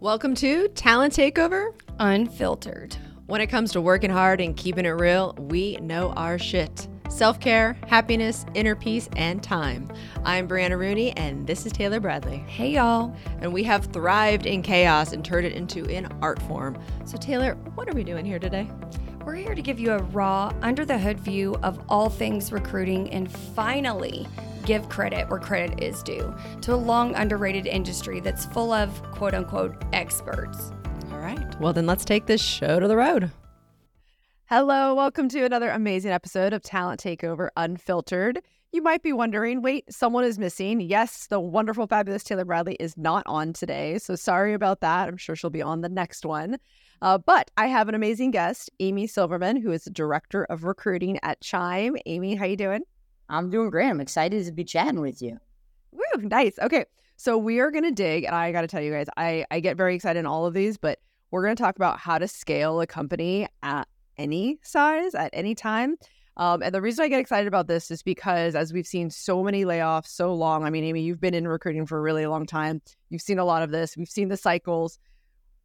Welcome to Talent Takeover Unfiltered. When it comes to working hard and keeping it real, we know our shit. Self care, happiness, inner peace, and time. I'm Brianna Rooney, and this is Taylor Bradley. Hey, y'all. And we have thrived in chaos and turned it into an art form. So, Taylor, what are we doing here today? We're here to give you a raw, under the hood view of all things recruiting and finally give credit where credit is due to a long underrated industry that's full of quote unquote experts. All right. Well, then let's take this show to the road. Hello, welcome to another amazing episode of Talent Takeover Unfiltered. You might be wondering, wait, someone is missing. Yes, the wonderful, fabulous Taylor Bradley is not on today. So sorry about that. I'm sure she'll be on the next one. Uh, but I have an amazing guest, Amy Silverman, who is the director of recruiting at Chime. Amy, how you doing? I'm doing great. I'm excited to be chatting with you. Woo, nice. Okay. So we are going to dig, and I got to tell you guys, I, I get very excited in all of these, but we're going to talk about how to scale a company at any size, at any time. Um, and the reason I get excited about this is because as we've seen so many layoffs so long, I mean, Amy, you've been in recruiting for a really long time. You've seen a lot of this. We've seen the cycles.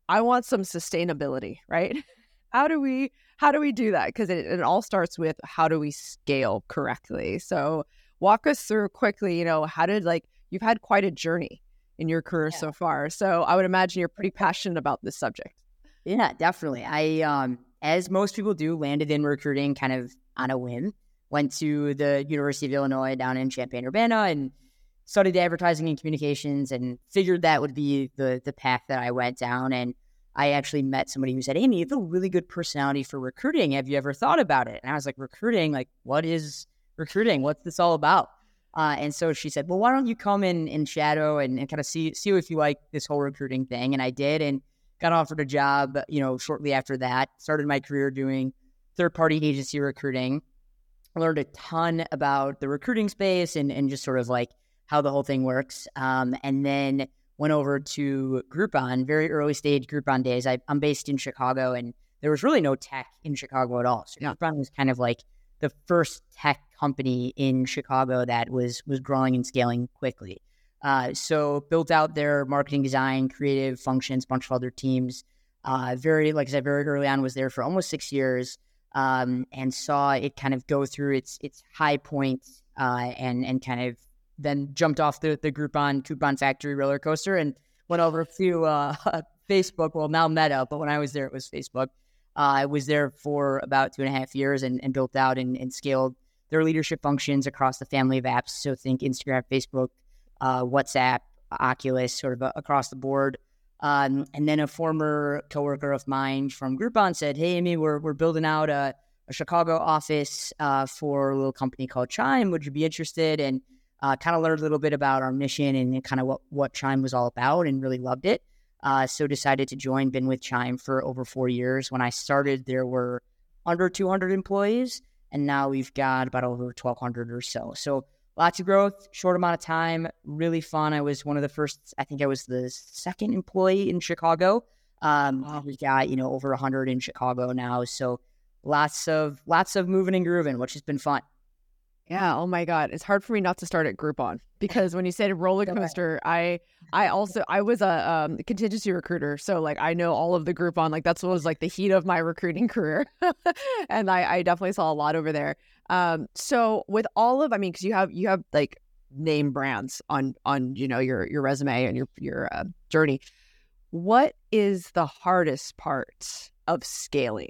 I want some sustainability, right? how do we how do we do that? Because it, it all starts with how do we scale correctly. So walk us through quickly. You know, how did like you've had quite a journey in your career yeah. so far. So I would imagine you're pretty passionate about this subject. Yeah, definitely. I um as most people do, landed in recruiting kind of on a whim. Went to the University of Illinois down in Champaign Urbana and studied advertising and communications and figured that would be the the path that I went down and I actually met somebody who said, Amy, you have a really good personality for recruiting. Have you ever thought about it? And I was like, recruiting? Like, what is recruiting? What's this all about? Uh, and so she said, well, why don't you come in in shadow and, and kind of see see if you like this whole recruiting thing? And I did and got offered a job, you know, shortly after that. Started my career doing third party agency recruiting. Learned a ton about the recruiting space and, and just sort of like how the whole thing works. Um, and then went over to Groupon, very early stage Groupon days. I, am based in Chicago, and there was really no tech in Chicago at all. So yeah. Groupon was kind of like the first tech company in Chicago that was was growing and scaling quickly. Uh, so built out their marketing design, creative functions, bunch of other teams. Uh, very, like I said, very early on, was there for almost six years, um, and saw it kind of go through its its high points uh, and and kind of then jumped off the, the Groupon Coupon Factory roller coaster and went over to uh, Facebook. Well, now Meta, but when I was there, it was Facebook. Uh, I was there for about two and a half years and, and built out and, and, scaled their leadership functions across the family of apps. So think Instagram, Facebook, uh, WhatsApp, Oculus, sort of a, across the board. Um, and then a former coworker of mine from Groupon said, "Hey, Amy, we're we're building out a, a Chicago office uh, for a little company called Chime. Would you be interested?" And uh, kind of learned a little bit about our mission and kind of what, what Chime was all about and really loved it. Uh, so decided to join. Been with Chime for over four years. When I started, there were under 200 employees, and now we've got about over 1,200 or so. So lots of growth, short amount of time, really fun. I was one of the first. I think I was the second employee in Chicago. Um, wow. We got you know over 100 in Chicago now. So lots of lots of moving and grooving, which has been fun. Yeah. Oh my God. It's hard for me not to start at Groupon because when you said roller coaster, I I also I was a um, contingency recruiter, so like I know all of the Groupon. Like that's what was like the heat of my recruiting career, and I, I definitely saw a lot over there. Um, so with all of, I mean, because you have you have like name brands on on you know your your resume and your your uh, journey. What is the hardest part of scaling?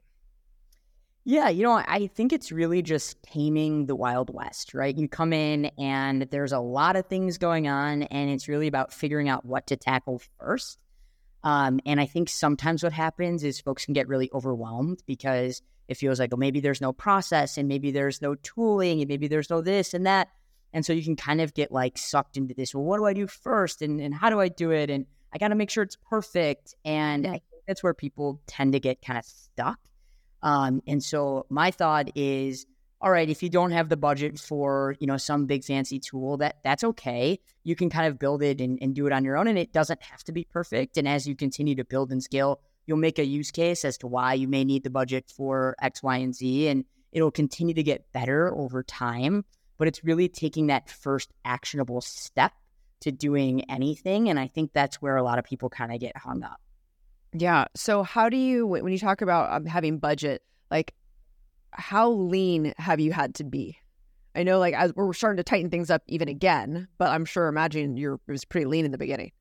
Yeah, you know, I think it's really just taming the Wild West, right? You come in and there's a lot of things going on, and it's really about figuring out what to tackle first. Um, and I think sometimes what happens is folks can get really overwhelmed because it feels like, oh, maybe there's no process, and maybe there's no tooling, and maybe there's no this and that. And so you can kind of get like sucked into this. Well, what do I do first? And, and how do I do it? And I got to make sure it's perfect. And yeah. I think that's where people tend to get kind of stuck. Um, and so my thought is, all right, if you don't have the budget for, you know, some big fancy tool, that that's okay. You can kind of build it and, and do it on your own. And it doesn't have to be perfect. And as you continue to build and scale, you'll make a use case as to why you may need the budget for X, Y, and Z. And it'll continue to get better over time. But it's really taking that first actionable step to doing anything. And I think that's where a lot of people kind of get hung up. Yeah. So how do you when you talk about um, having budget, like how lean have you had to be? I know like as we're starting to tighten things up even again, but I'm sure imagine you're it was pretty lean in the beginning.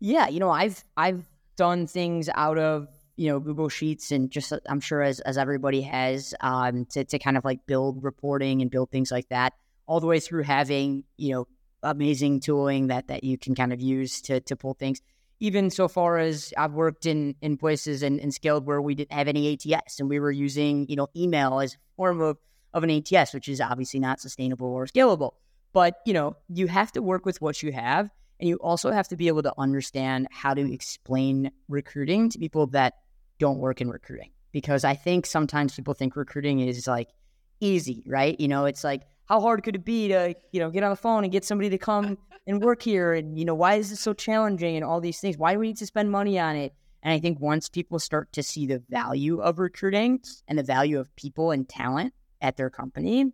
Yeah, you know, I've I've done things out of you know Google Sheets and just uh, I'm sure as as everybody has um, to to kind of like build reporting and build things like that, all the way through having you know amazing tooling that that you can kind of use to to pull things. Even so far as I've worked in in places and, and scaled where we didn't have any ATS and we were using you know email as a form of of an ATS, which is obviously not sustainable or scalable. But you know, you have to work with what you have, and you also have to be able to understand how to explain recruiting to people that don't work in recruiting. Because I think sometimes people think recruiting is like easy, right? You know, it's like how hard could it be to you know get on the phone and get somebody to come and work here, and you know why is it so challenging and all these things? Why do we need to spend money on it? And I think once people start to see the value of recruiting and the value of people and talent, at their company,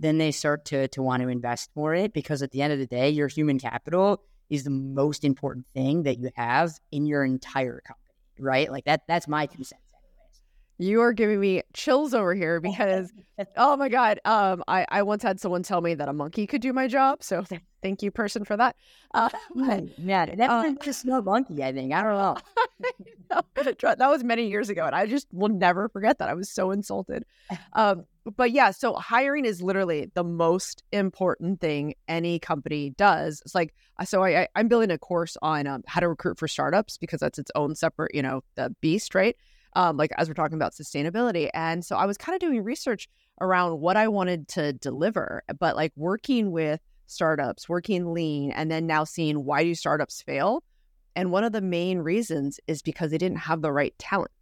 then they start to to want to invest for it because at the end of the day, your human capital is the most important thing that you have in your entire company, right? Like that that's my sense. You are giving me chills over here because, oh my god, um, I I once had someone tell me that a monkey could do my job. So thank you, person, for that. Uh, yeah, that uh, just no monkey. I think I don't know. that was many years ago, and I just will never forget that. I was so insulted. Um, but yeah, so hiring is literally the most important thing any company does. It's like so I, I am building a course on um, how to recruit for startups because that's its own separate you know the beast, right? Um, like as we're talking about sustainability, and so I was kind of doing research around what I wanted to deliver, but like working with startups, working lean, and then now seeing why do startups fail. And one of the main reasons is because they didn't have the right talent.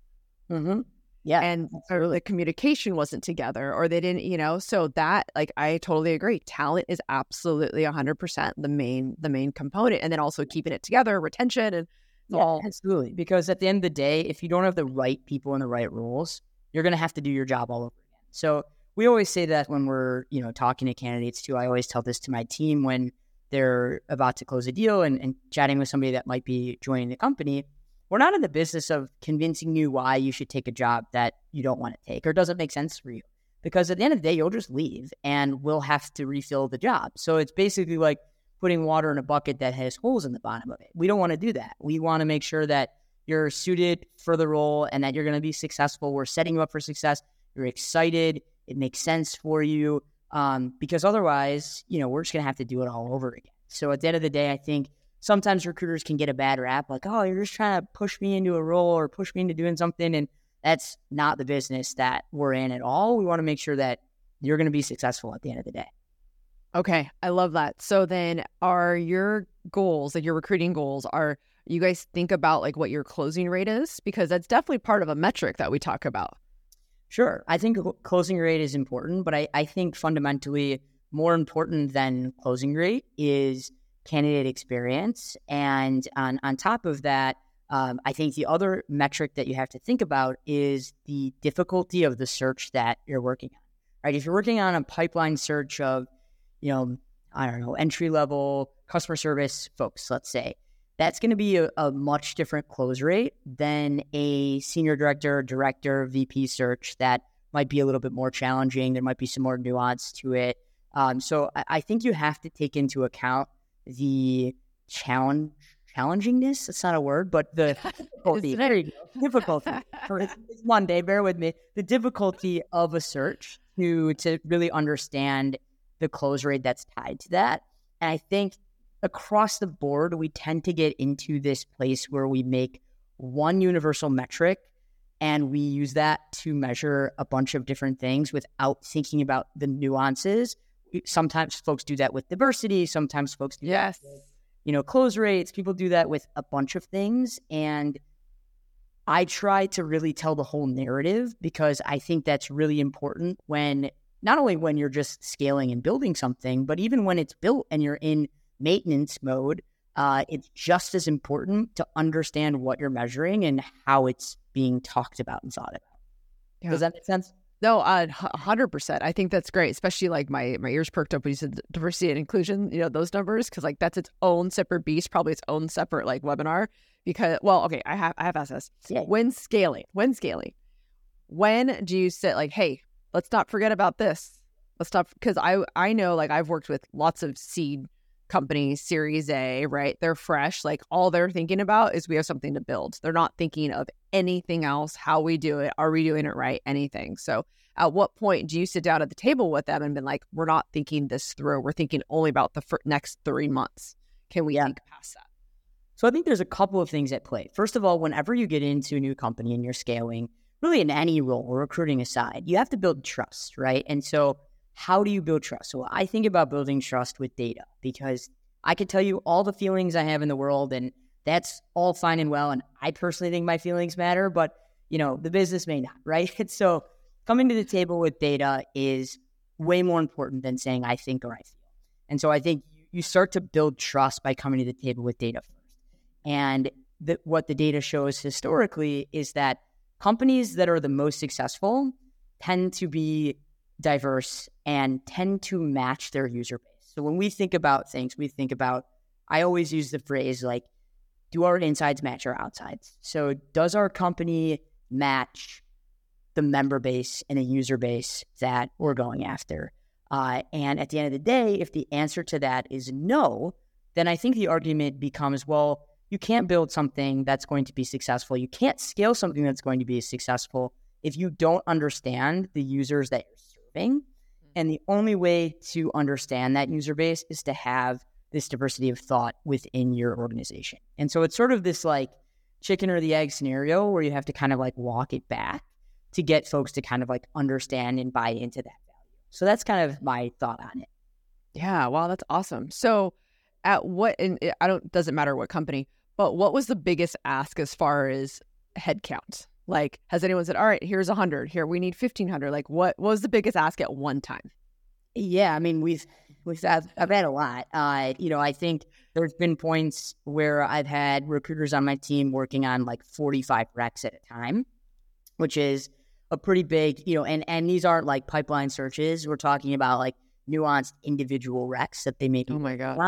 Mm-hmm. Yeah. And or the communication wasn't together or they didn't, you know, so that like I totally agree. Talent is absolutely hundred percent the main the main component. And then also keeping it together, retention and yeah, all absolutely. Because at the end of the day, if you don't have the right people in the right roles, you're gonna have to do your job all over again. So we always say that when we're, you know, talking to candidates too. I always tell this to my team when they're about to close a deal and, and chatting with somebody that might be joining the company we're not in the business of convincing you why you should take a job that you don't want to take or doesn't make sense for you. Because at the end of the day, you'll just leave and we'll have to refill the job. So it's basically like putting water in a bucket that has holes in the bottom of it. We don't want to do that. We want to make sure that you're suited for the role and that you're going to be successful. We're setting you up for success. You're excited. It makes sense for you. Um, because otherwise, you know, we're just going to have to do it all over again. So at the end of the day, I think sometimes recruiters can get a bad rap, like, oh, you're just trying to push me into a role or push me into doing something. And that's not the business that we're in at all. We want to make sure that you're going to be successful at the end of the day. Okay, I love that. So then are your goals, like your recruiting goals, are you guys think about like what your closing rate is? Because that's definitely part of a metric that we talk about. Sure. I think closing rate is important, but I, I think fundamentally more important than closing rate is candidate experience. And on, on top of that, um, I think the other metric that you have to think about is the difficulty of the search that you're working on. Right? If you're working on a pipeline search of, you know, I don't know, entry level customer service folks, let's say, that's going to be a, a, much different close rate than a senior director, director, VP search that might be a little bit more challenging. There might be some more nuance to it. Um, so I, I think you have to take into account the challenge challengingness. It's not a word, but the difficulty. go. Difficulty. it's Monday. Bear with me. The difficulty of a search to to really understand the close rate that's tied to that. And I think across the board, we tend to get into this place where we make one universal metric and we use that to measure a bunch of different things without thinking about the nuances sometimes folks do that with diversity. Sometimes folks do yes. With, you know, close rates. People do that with a bunch of things. And I try to really tell the whole narrative because I think that's really important when not only when you're just scaling and building something, but even when it's built and you're in maintenance mode, uh, it's just as important to understand what you're measuring and how it's being talked about and thought about. Yeah. Does that make sense? No, uh, hundred percent. I think that's great, especially like my my ears perked up when you said diversity and inclusion. You know those numbers because like that's its own separate beast, probably its own separate like webinar. Because well, okay, I have I have asked this. Yeah. When scaling, when scaling, when do you sit like, hey, let's not forget about this. Let's stop because I I know like I've worked with lots of seed companies, Series A, right? They're fresh. Like all they're thinking about is we have something to build. They're not thinking of anything else, how we do it, are we doing it right, anything. So at what point do you sit down at the table with them and been like, we're not thinking this through. We're thinking only about the next three months. Can we Yeah. think past that? So I think there's a couple of things at play. First of all, whenever you get into a new company and you're scaling, really in any role, recruiting aside, you have to build trust, right? And so how do you build trust? So I think about building trust with data because I could tell you all the feelings I have in the world and that's all fine and well. And I personally think my feelings matter, but you know, the business may not, right? And so coming to the table with data is way more important than saying I think or I feel. And so I think you start to build trust by coming to the table with data first. And the, what the data shows historically is that companies that are the most successful tend to be diverse and tend to match their user base. So when we think about things, we think about, I always use the phrase like, do our insides match our outsides? So does our company match the member base and the user base that we're going after? Uh, and at the end of the day, if the answer to that is no, then I think the argument becomes, well, you can't build something that's going to be successful. You can't scale something that's going to be successful if you don't understand the users that you're serving. Mm. And the only way to understand that user base is to have this diversity of thought within your organization. And so it's sort of this like chicken or the egg scenario where you have to kind of like walk it back to get folks to kind of like understand and buy into that value. So that's kind of my thought on it. Yeah, wow, that's awesome. So, at what and eh, I don't doesn't matter what company, but what was the biggest ask as far as headcount? Like, has anyone said, "All right, here's a hundred. Here we need fifteen hundred. Like, what, what was the biggest ask at one time? Yeah, I mean we've we've I've, I've had a lot. Uh, you know, I think there's been points where I've had recruiters on my team working on like 45 recs at a time, which is a pretty big, you know, and and these aren't like pipeline searches. We're talking about like nuanced individual recs that they may be Oh my god!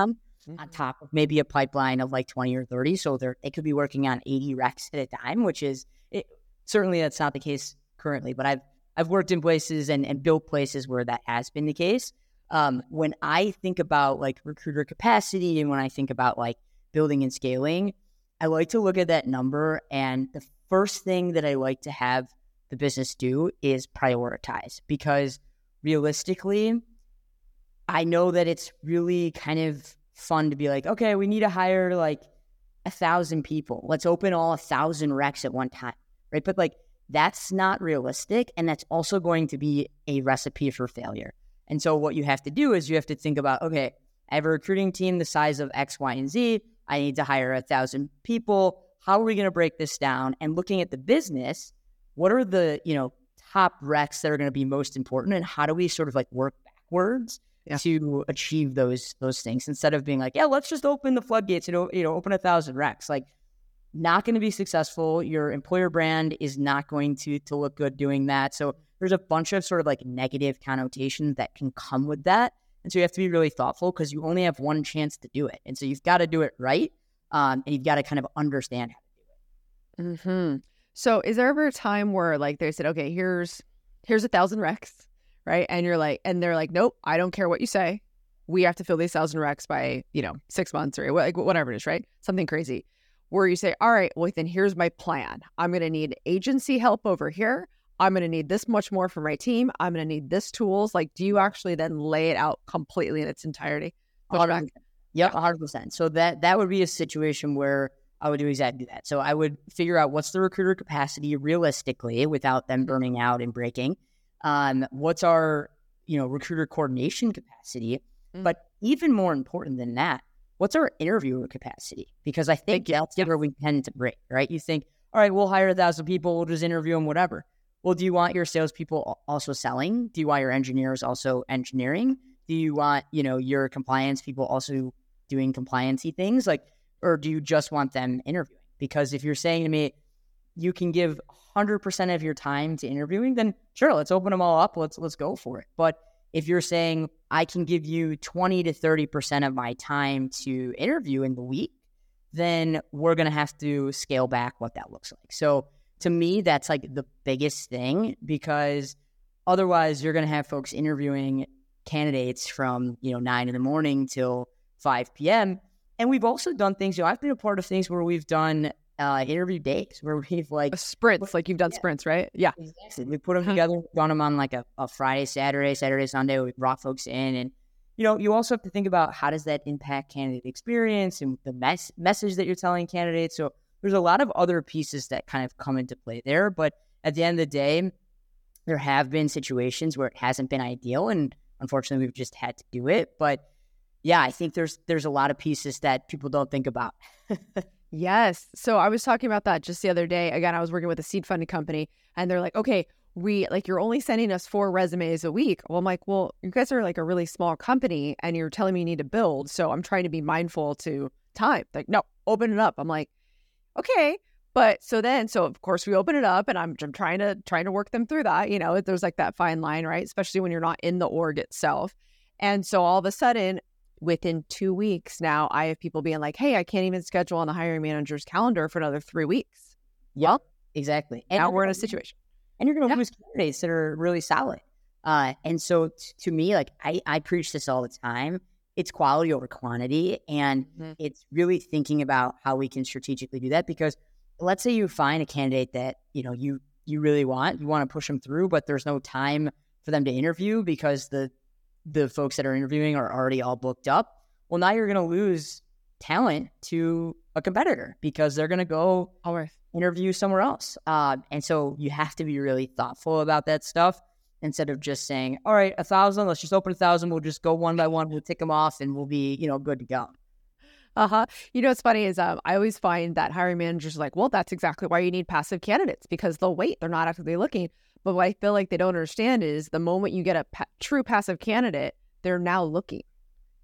On on top of maybe a pipeline of like 20 or 30. So they're they could be working on 80 recs at a time, which is it, certainly that's not the case currently, but I've I've worked in places and, and built places where that has been the case. Um, when I think about like recruiter capacity and when I think about like building and scaling, I like to look at that number. And the first thing that I like to have the business do is prioritize because realistically, I know that it's really kind of fun to be like, okay, we need to hire like a thousand people. Let's open all a thousand recs at one time, right? But like that's not realistic, and that's also going to be a recipe for failure. And so what you have to do is you have to think about, okay, I have a recruiting team the size of X, Y, and Z. I need to hire a thousand people. How are we going to break this down? And looking at the business, what are the you know top recs that are going to be most important, and how do we sort of like work backwards Yeah. to achieve those those things instead of being like, yeah, let's just open the floodgates and you know open a thousand recs. Like, not going to be successful. Your employer brand is not going to to look good doing that. So there's a bunch of sort of like negative connotations that can come with that. And so you have to be really thoughtful because you only have one chance to do it. And so you've got to do it right. Um, and you've got to kind of understand how to do it. hmm So, is there ever a time where like they said, "Okay, here's here's a thousand recs," right? And you're like, and they're like, "Nope, I don't care what you say. We have to fill these thousand recs by you know six months or like whatever it is, right? Something crazy." Where you say, "All right, well then here's my plan. I'm going to need agency help over here. I'm going to need this much more from my team. I'm going to need this tools." Like, do you actually then lay it out completely in its entirety? 100%. Yep, hundred percent. So that that would be a situation where I would do exactly that. So I would figure out what's the recruiter capacity realistically without them mm-hmm. burning out and breaking. Um, what's our you know recruiter coordination capacity? Mm. But even more important than that, what's our interviewer capacity? Because I think you. that's where we tend to break. Right? You think, all right, we'll hire a thousand people, we'll just interview them, whatever. Well, do you want your salespeople al- also selling? Do you want your engineers also engineering? Do you want, you know, your compliance people also doing compliancy things? Like, or do you just want them interviewing? Because if you're saying to me, you can give 100% of your time to interviewing, then sure, let's open them all up. Let's let's go for it. But if you're saying I can give you 20 to 30% of my time to interview in the week, then we're going to have to scale back what that looks like. So to me, that's like the biggest thing because otherwise you're going to have folks interviewing candidates from, you know, nine in the morning till 5 p.m. And we've also done things, you know, I've been a part of things where we've done uh, interview days where we've like sprints, like you've done yeah. sprints, right? Yeah. Exactly. We put them together, run them on like a, a Friday, Saturday, Saturday, Sunday. We brought folks in and you know, you also have to think about how does that impact candidate experience and the mes- message that you're telling candidates. So there's a lot of other pieces that kind of come into play there. But at the end of the day, there have been situations where it hasn't been ideal, and unfortunately, we've just had to do it. But yeah, I think there's there's a lot of pieces that people don't think about. yes. So I was talking about that just the other day. Again, I was working with a seed funding company, and they're like, okay, we like you're only sending us four resumes a week. Well, I'm like, well, you guys are like a really small company, and you're telling me you need to build. So I'm trying to be mindful to time. Like, no, open it up. I'm like, okay. But so then, so of course we open it up, and I'm, I'm trying to trying to work them through that. You know, there's like that fine line, right? Especially when you're not in the org itself. And so all of a sudden, within two weeks now, I have people being like, "Hey, I can't even schedule on the hiring manager's calendar for another three weeks." Yep, exactly. And now we're in a situation, and you're going to yeah. lose candidates that are really solid. Uh, and so, t- to me, like I, I preach this all the time. It's quality over quantity, and mm-hmm. it's really thinking about how we can strategically do that. Because let's say you find a candidate that you know you you really want, you want to push them through, but there's no time for them to interview because the the folks that are interviewing are already all booked up. Well, now you're going to lose talent to a competitor because they're going to go interview somewhere else. Uh, and so you have to be really thoughtful about that stuff instead of just saying, all right, a thousand, let's just open a thousand. We'll just go one by one. We'll tick them off and we'll be, you know, good to go. Uh huh. You know, what's funny is um, I always find that hiring managers are like, well, that's exactly why you need passive candidates because they'll wait. They're not actively looking. But what I feel like they don't understand is the moment you get a pa- true passive candidate, they're now looking.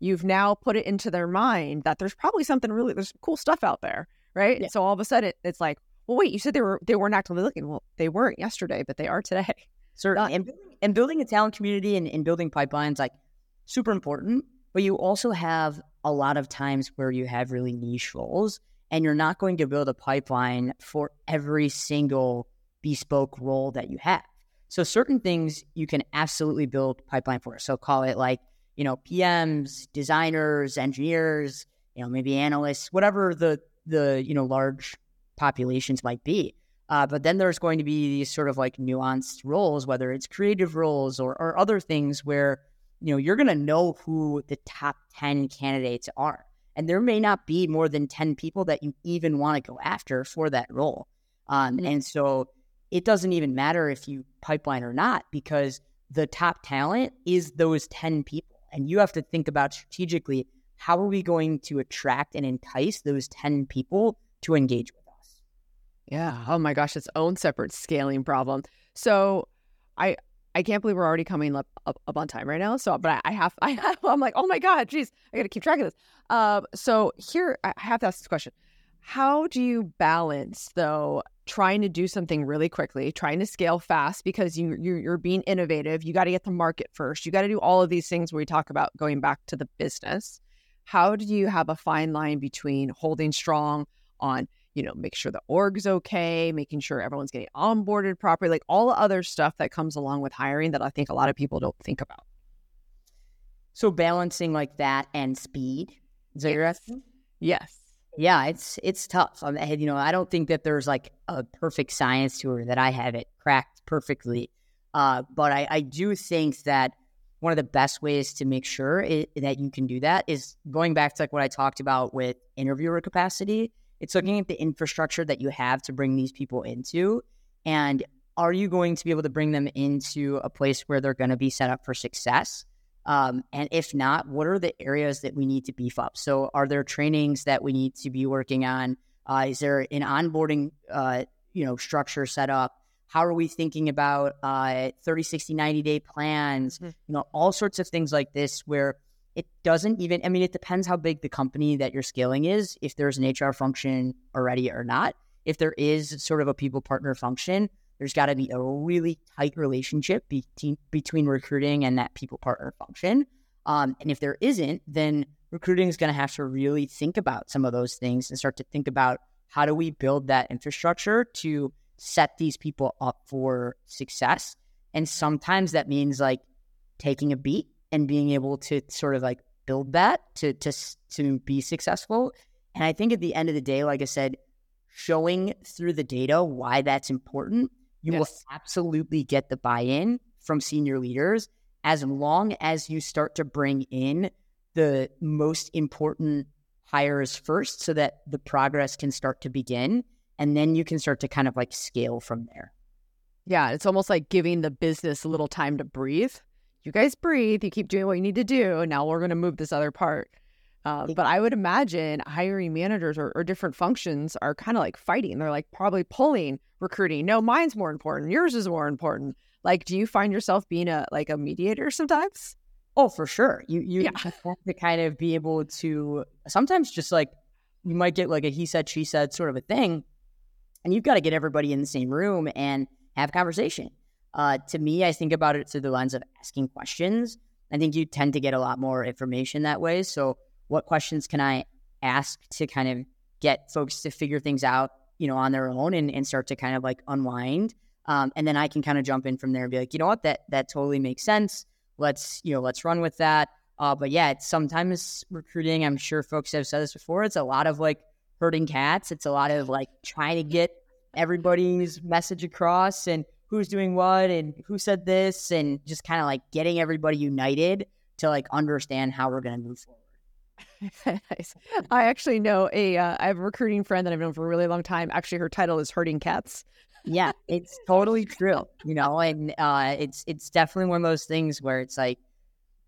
You've now put it into their mind that there's probably something really there's cool stuff out there, right? Yeah. So all of a sudden it's like, well, wait, you said they were they weren't actively looking. Well, they weren't yesterday, but they are today. Certainly, and, and building a talent community and, and building pipelines like super important. But you also have a lot of times where you have really niche roles, and you're not going to build a pipeline for every single bespoke role that you have. So certain things you can absolutely build pipeline for. So call it like, you know, PMs, designers, engineers, you know, maybe analysts, whatever the the, you know, large populations might be. Uh, but then there's going to be these sort of like nuanced roles, whether it's creative roles or, or other things where, you know, you're going to know who the top 10 candidates are. And there may not be more than 10 people that you even want to go after for that role. Um, mm-hmm. And so it doesn't even matter if you pipeline or not because the top talent is those 10 people. And you have to think about strategically how are we going to attract and entice those 10 people to engage with us? Yeah. Oh my gosh, its own separate scaling problem. So I I can't believe we're already coming up, up, up on time right now. So, but I, I have, I have, I'm like, oh my God, geez, I got to keep track of this. Um, so here, I have to ask this question. How do you balance though trying to do something really quickly, trying to scale fast because you, you you're being innovative. You got to get the market first. You got to do all of these things where we talk about going back to the business. How do you have a fine line between holding strong on, you know, make sure the org's okay, making sure everyone's getting onboarded properly, like all the other stuff that comes along with hiring that I think a lot of people don't think about. So balancing like that and speed. Is that yes. your Yes. Yeah, it's it's tough. I mean, you know, I don't think that there's like a perfect science to it that I have it cracked perfectly. Uh, but I, I do think that one of the best ways to make sure it, that you can do that is going back to like what I talked about with interviewer capacity. It's looking at the infrastructure that you have to bring these people into, and are you going to be able to bring them into a place where they're going to be set up for success? Um, and if not, what are the areas that we need to beef up? So, are there trainings that we need to be working on? Uh, is there an onboarding, uh, you know, structure set up? How are we thinking about uh, 30, 60, 90 day plans? Mm-hmm. You know, all sorts of things like this where it doesn't even, I mean, it depends how big the company that you're scaling is, if there's an HR function already or not. if there is sort of a people partner function, there's got to be a really tight relationship between between recruiting and that people partner function. Um, and if there isn't, then recruiting is going to have to really think about some of those things and start to think about how do we build that infrastructure to set these people up for success. And sometimes that means like taking a beat and being able to sort of like build that to to to be successful. And I think at the end of the day, like I said, showing through the data why that's important, you yes. will absolutely get the buy-in from senior leaders as long as you start to bring in the most important hires first so that the progress can start to begin and then you can start to kind of like scale from there. Yeah, it's almost like giving the business a little time to breathe. You guys breathe, you keep doing what you need to do. Now we're going to move this other part. Uh, but I would imagine hiring managers or, or different functions are kind of like fighting. They're like probably pulling recruiting. No, mine's more important. Yours is more important. Like, do you find yourself being a like a mediator sometimes? Oh, for sure. You you yeah. have to kind of be able to sometimes just like you might get like a he said she said sort of a thing, and you've got to get everybody in the same room and have conversation. Uh, to me, I think about it through the lens of asking questions. I think you tend to get a lot more information that way. So, what questions can I ask to kind of get folks to figure things out, you know, on their own and, and start to kind of like unwind? Um, and then I can kind of jump in from there and be like, you know what, that that totally makes sense let's you know let's run with that. Uh, but yeah, it's sometimes recruiting. I'm sure folks have said this before. It's a lot of like herding cats. It's a lot of like trying to get everybody's message across and who's doing what and who said this and just kind of like getting everybody united to like understand how we're going to move forward. nice. I actually know a uh, I have a recruiting friend that I've known for a really long time. Actually, her title is herding cats yeah, it's totally true. You know, and uh, it's it's definitely one of those things where it's like,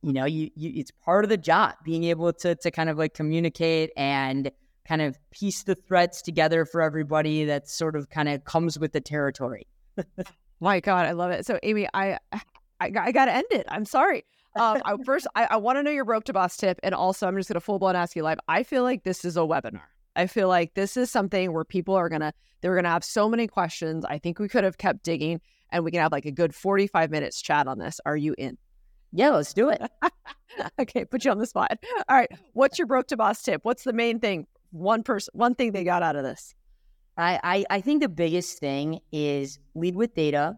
you know, you, you it's part of the job being able to to kind of like communicate and kind of piece the threads together for everybody that sort of kind of comes with the territory. My God, I love it. So, Amy, I I, I got to end it. I'm sorry. Um, I, first, I, I want to know your broke to boss tip, and also, I'm just going to full blown ask you live. I feel like this is a webinar. I feel like this is something where people are gonna they're gonna have so many questions. I think we could have kept digging and we can have like a good 45 minutes chat on this. Are you in? Yeah, let's do it. okay, put you on the spot. All right. What's your broke to boss tip? What's the main thing? One person one thing they got out of this. I, I, I think the biggest thing is lead with data,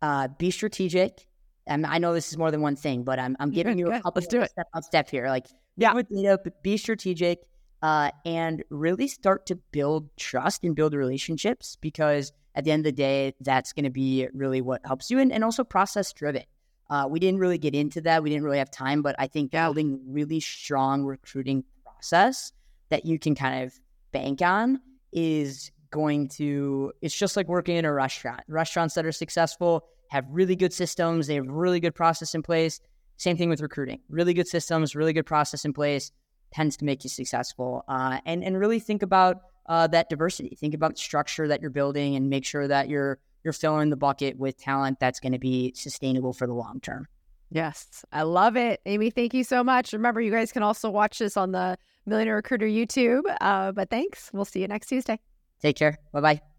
uh, be strategic. And I know this is more than one thing, but I'm, I'm giving you a couple Let's do it. step by step here. Like, yeah, with data, be strategic, uh, and really start to build trust and build relationships because at the end of the day, that's going to be really what helps you and, and also process driven. Uh, we didn't really get into that. We didn't really have time, but I think building really strong recruiting process that you can kind of bank on is going to, it's just like working in a restaurant. Restaurants that are successful have really good systems, they have really good process in place. Same thing with recruiting. Really good systems, really good process in place tends to make you successful. Uh, and and really think about uh, that diversity. Think about the structure that you're building, and make sure that you're you're filling the bucket with talent that's going to be sustainable for the long term. Yes, I love it, Amy. Thank you so much. Remember, you guys can also watch this on the Millionaire Recruiter YouTube. Uh, but thanks. We'll see you next Tuesday. Take care. Bye bye.